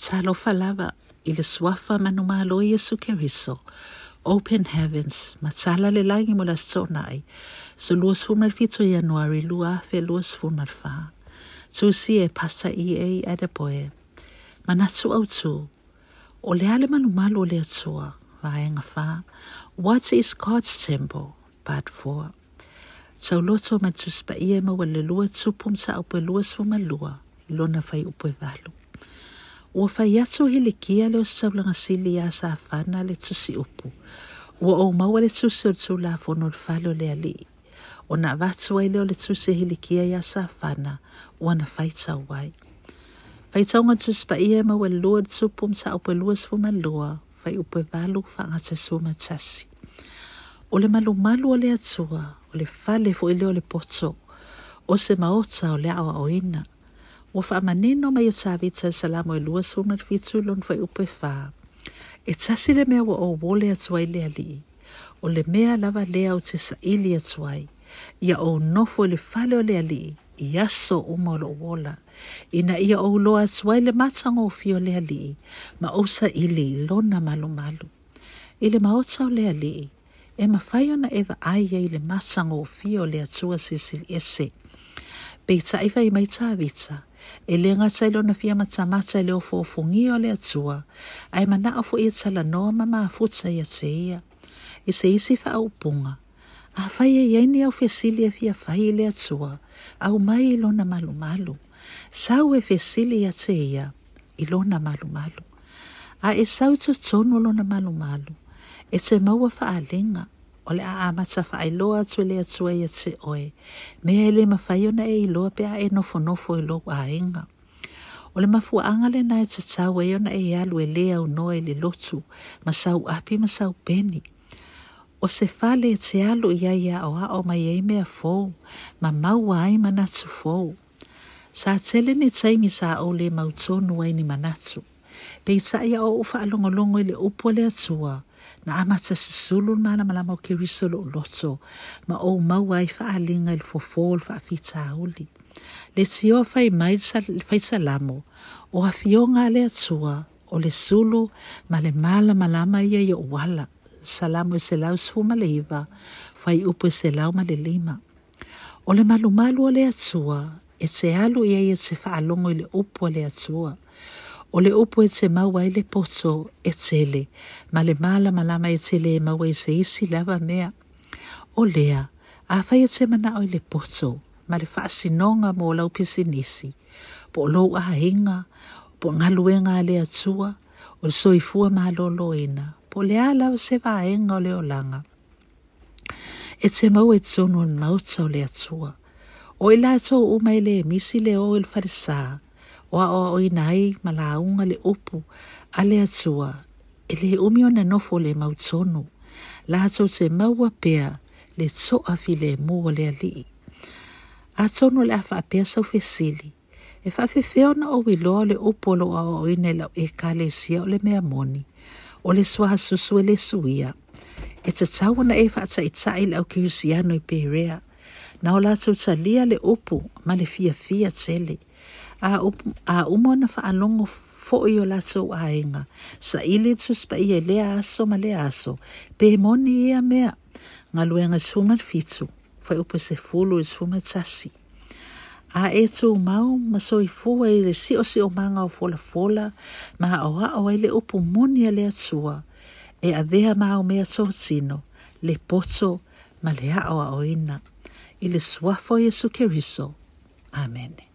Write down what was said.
Talofa lava i le suafa manu malo Yesu Keriso. Open Heavens, matsala le langi mo las tonai. So luas fumar fito Januari lua fe luas fumar fa. Tu si e pasa i e ade poe. Manatsu au tu. O le ale manu malo le atua. Vaenga fa. What is God's temple? Part 4. Sau loto ma tu spa ia ma wale lua tupum sa upe luas fumar lua. Ilona fai upe valu. Ua fai atu Hilikia leo saulanga sili a sa whana le tusi upu. Ua o maua le tusi o tu la fono le falo le ali. O na vatu ai leo le tusi Hilikia ya sa whana. Ua na fai tau wai. Fai tau ngā tusi pa ia maua lua tupum sa upe luas fuma lua. Fai upe valu fa ngata suma tasi. O le malu o le atua. O le fale fo ileo le poto. O se maota o le awa ina. Ua wha manino mai e tāwita salamo e lua suma fitu lon fai upe wha. E tasi mea wa o wole atuai le ali. O le mea lava lea o te sa ili atuai. Ia o nofo le fale o le ali. I aso uma o lo wola. Ina ia o lo atuai le matanga o fio le ali. Ma o sa ili lona malu malu. I le maota o le ali. E ma whai ona ewa aia i le matanga o fio le atua sisili ese. Beita iwa i mai tāwita. e le ngata ilo na fia matamata leo fofongi o le atua, ai mana o fo i tala noa ma maa futsa i a te ia. I se isi fa au punga, a fai e yeini au fesili e fia fai le atua, au mai ilo na malu malu. Sau e fesili i a te ia, ilo na malu malu. A e sau tu tonu lo na malu malu, e te maua fa a lenga, o le a amatafa ai loa atu le atua ia e te oe. Mea e le mafai ona e iloa pe a e nofonofo e i lou aega o le mafuaaga lenā e tatau ai ona e alu e lē aunoa i e le lotu ma sau api ma sau peni. O se fale e te alu i ai aʻoaʻo mai ai mea fou. Ma maua ai manatu fou. Sa tele ni taimi sa ou lē mautonu ai ni manatu Pe i sa ia o ufa alongolongo i le upo le atua, na amata susulu mana malama o ke risolo loto ma o mau ai faalinga il fofol fa fita uli le sio fai mai sa fai salamo o afionga le atua o le sulu ma le mala malama ia ia wala salamo se lau sfuma le iva fai upo se lau ma le lima o le malu malu o le atua e se alu ia ia se faalongo i le upo le atua o le upu e te maua i le poto e tele, ma le mala malama e tele e maua i se isi lava mea. O lea, a fai e te mana o i le poto, ma le whaasinonga mō lau pisinisi, po lo a hinga, po ngaluenga le atua, o le soifua ma lolo ina, po le ala se vaenga o le olanga. E te maua e tonu mauta o le atua, o i la tō umai le misi le o il farisaa, o a o ina ai ma launga le upu a le atua e le umi ona nofo le mautonu la atou se maua pea le toa file mua le alii. Atonu le afa apea sau fesili. E faafefea ona o iloa le upu o loo aʻoaʻoina e lau ekalesia o le mea moni o le suahasusu e le suia. E tatau ona e fa ata ita'i le ʻaukeusiano i perea. Na o latou talia le upu ma le fiafia tele a a umo na fa alongo fo i o laso a inga sa ili tu spa i le aso ma le aso. Pe moni ia mea. Nga luenga suma fitu fa upo se fulu is fuma tasi a e tu mau ma so i fua i le si o si o manga o fola fola. Ma a o le upo moni a le atua e a vea ma o mea so sino le poto ma le a o a o ina. I le suafo Jesu Keriso. Amen.